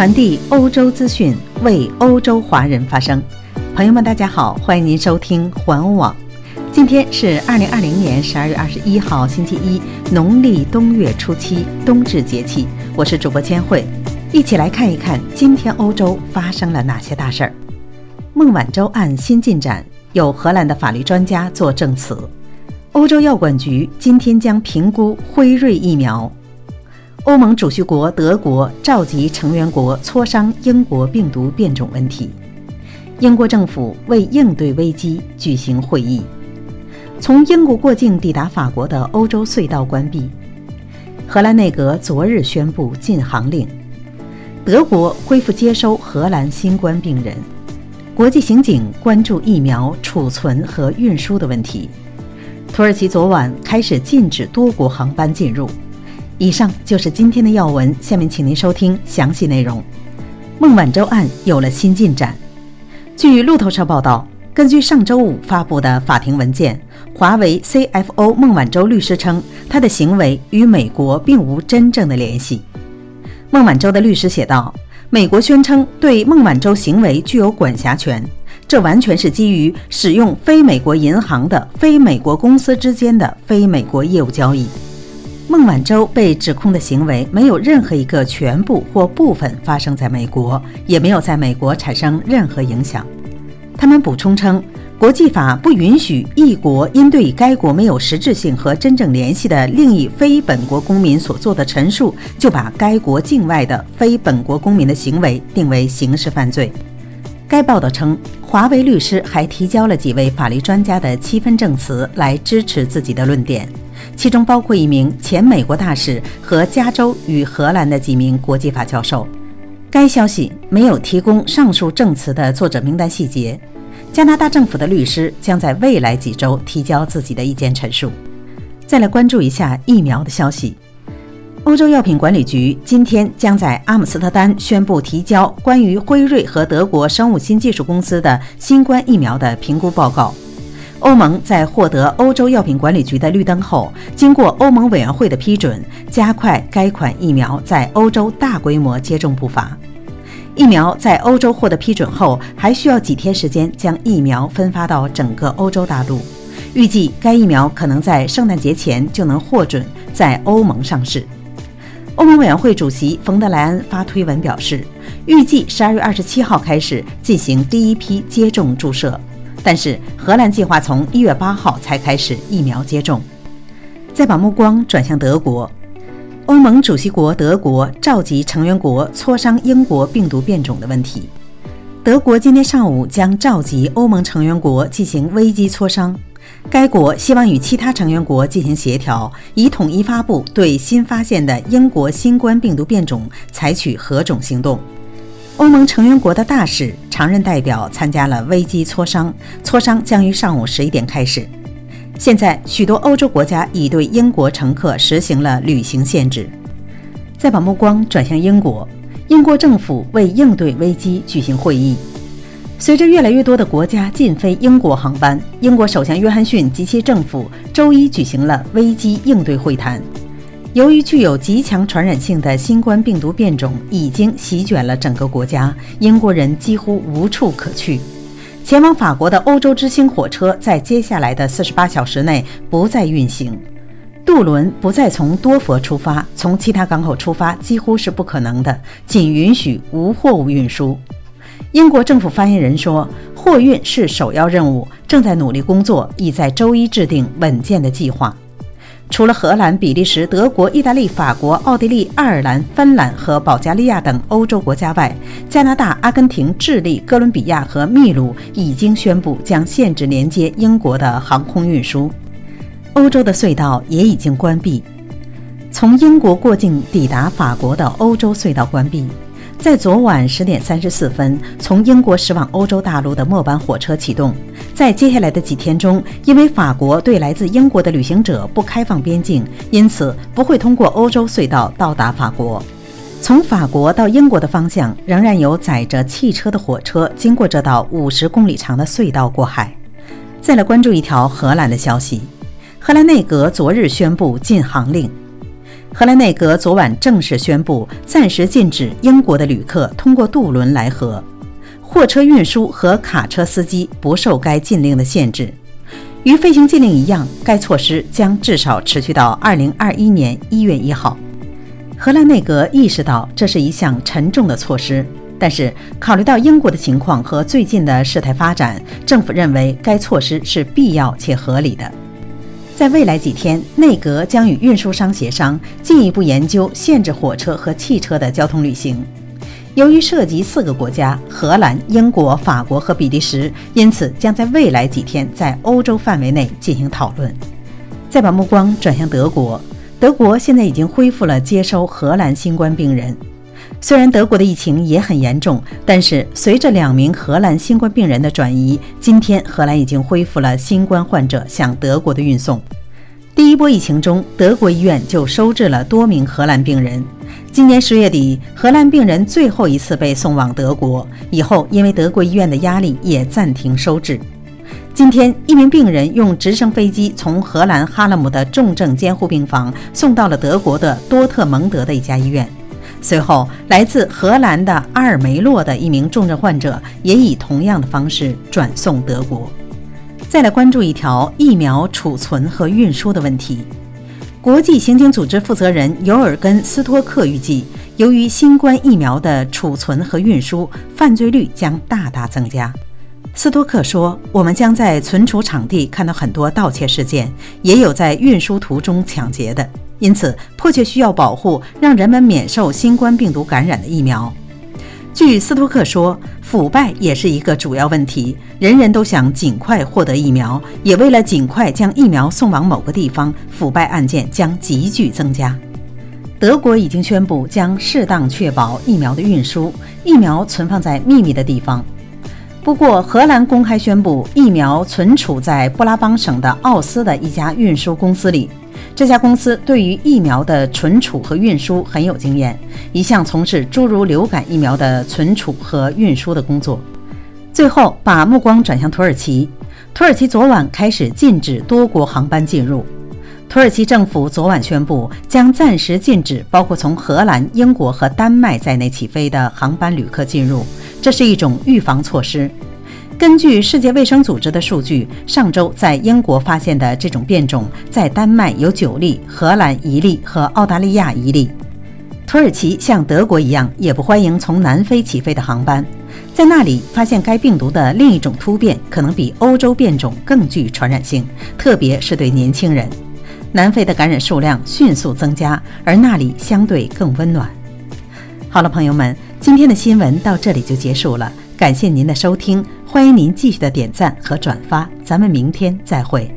传递欧洲资讯，为欧洲华人发声。朋友们，大家好，欢迎您收听环欧网。今天是二零二零年十二月二十一号，星期一，农历冬月初七，冬至节气。我是主播千惠，一起来看一看今天欧洲发生了哪些大事儿。孟晚舟案新进展，有荷兰的法律专家作证词。欧洲药管局今天将评估辉瑞疫苗。欧盟主席国德国召集成员国磋商英国病毒变种问题。英国政府为应对危机举行会议。从英国过境抵达法国的欧洲隧道关闭。荷兰内阁昨日宣布禁航令。德国恢复接收荷兰新冠病人。国际刑警关注疫苗储存和运输的问题。土耳其昨晚开始禁止多国航班进入。以上就是今天的要闻，下面请您收听详细内容。孟晚舟案有了新进展。据路透社报道，根据上周五发布的法庭文件，华为 CFO 孟晚舟律师称，他的行为与美国并无真正的联系。孟晚舟的律师写道：“美国宣称对孟晚舟行为具有管辖权，这完全是基于使用非美国银行的非美国公司之间的非美国业务交易。”孟晚舟被指控的行为没有任何一个全部或部分发生在美国，也没有在美国产生任何影响。他们补充称，国际法不允许一国因对该国没有实质性和真正联系的另一非本国公民所做的陈述，就把该国境外的非本国公民的行为定为刑事犯罪。该报道称，华为律师还提交了几位法律专家的七分证词来支持自己的论点。其中包括一名前美国大使和加州与荷兰的几名国际法教授。该消息没有提供上述证词的作者名单细节。加拿大政府的律师将在未来几周提交自己的意见陈述。再来关注一下疫苗的消息。欧洲药品管理局今天将在阿姆斯特丹宣布提交关于辉瑞和德国生物新技术公司的新冠疫苗的评估报告。欧盟在获得欧洲药品管理局的绿灯后，经过欧盟委员会的批准，加快该款疫苗在欧洲大规模接种步伐。疫苗在欧洲获得批准后，还需要几天时间将疫苗分发到整个欧洲大陆。预计该疫苗可能在圣诞节前就能获准在欧盟上市。欧盟委员会主席冯德莱恩发推文表示，预计十二月二十七号开始进行第一批接种注射。但是，荷兰计划从一月八号才开始疫苗接种。再把目光转向德国，欧盟主席国德国召集成员国磋商英国病毒变种的问题。德国今天上午将召集欧盟成员国进行危机磋商，该国希望与其他成员国进行协调，以统一发布对新发现的英国新冠病毒变种采取何种行动。欧盟成员国的大使、常任代表参加了危机磋商，磋商将于上午十一点开始。现在，许多欧洲国家已对英国乘客实行了旅行限制。再把目光转向英国，英国政府为应对危机举行会议。随着越来越多的国家禁飞英国航班，英国首相约翰逊及其政府周一举行了危机应对会谈。由于具有极强传染性的新冠病毒变种已经席卷了整个国家，英国人几乎无处可去。前往法国的欧洲之星火车在接下来的四十八小时内不再运行，渡轮不再从多佛出发，从其他港口出发几乎是不可能的，仅允许无货物运输。英国政府发言人说：“货运是首要任务，正在努力工作，已在周一制定稳健的计划。”除了荷兰、比利时、德国、意大利、法国、奥地利、爱尔兰、芬兰和保加利亚等欧洲国家外，加拿大、阿根廷、智利、哥伦比亚和秘鲁已经宣布将限制连接英国的航空运输。欧洲的隧道也已经关闭，从英国过境抵达法国的欧洲隧道关闭。在昨晚十点三十四分，从英国驶往欧洲大陆的末班火车启动。在接下来的几天中，因为法国对来自英国的旅行者不开放边境，因此不会通过欧洲隧道到达法国。从法国到英国的方向，仍然有载着汽车的火车经过这道五十公里长的隧道过海。再来关注一条荷兰的消息：荷兰内阁昨日宣布禁航令。荷兰内阁昨晚正式宣布，暂时禁止英国的旅客通过渡轮来荷，货车运输和卡车司机不受该禁令的限制。与飞行禁令一样，该措施将至少持续到二零二一年一月一号。荷兰内阁意识到这是一项沉重的措施，但是考虑到英国的情况和最近的事态发展，政府认为该措施是必要且合理的。在未来几天，内阁将与运输商协商，进一步研究限制火车和汽车的交通旅行。由于涉及四个国家——荷兰、英国、法国和比利时，因此将在未来几天在欧洲范围内进行讨论。再把目光转向德国。德国现在已经恢复了接收荷兰新冠病人。虽然德国的疫情也很严重，但是随着两名荷兰新冠病人的转移，今天荷兰已经恢复了新冠患者向德国的运送。第一波疫情中，德国医院就收治了多名荷兰病人。今年十月底，荷兰病人最后一次被送往德国，以后因为德国医院的压力，也暂停收治。今天，一名病人用直升飞机从荷兰哈勒姆的重症监护病房送到了德国的多特蒙德的一家医院。随后，来自荷兰的阿尔梅洛的一名重症患者也以同样的方式转送德国。再来关注一条疫苗储存和运输的问题。国际刑警组织负责人尤尔根斯托克预计，由于新冠疫苗的储存和运输，犯罪率将大大增加。斯托克说：“我们将在存储场地看到很多盗窃事件，也有在运输途中抢劫的。因此，迫切需要保护让人们免受新冠病毒感染的疫苗。”据斯托克说，腐败也是一个主要问题。人人都想尽快获得疫苗，也为了尽快将疫苗送往某个地方，腐败案件将急剧增加。德国已经宣布将适当确保疫苗的运输，疫苗存放在秘密的地方。不过，荷兰公开宣布，疫苗存储在布拉邦省的奥斯的一家运输公司里。这家公司对于疫苗的存储和运输很有经验，一向从事诸如流感疫苗的存储和运输的工作。最后，把目光转向土耳其。土耳其昨晚开始禁止多国航班进入。土耳其政府昨晚宣布，将暂时禁止包括从荷兰、英国和丹麦在内起飞的航班旅客进入。这是一种预防措施。根据世界卫生组织的数据，上周在英国发现的这种变种，在丹麦有九例，荷兰一例和澳大利亚一例。土耳其像德国一样，也不欢迎从南非起飞的航班，在那里发现该病毒的另一种突变，可能比欧洲变种更具传染性，特别是对年轻人。南非的感染数量迅速增加，而那里相对更温暖。好了，朋友们。今天的新闻到这里就结束了，感谢您的收听，欢迎您继续的点赞和转发，咱们明天再会。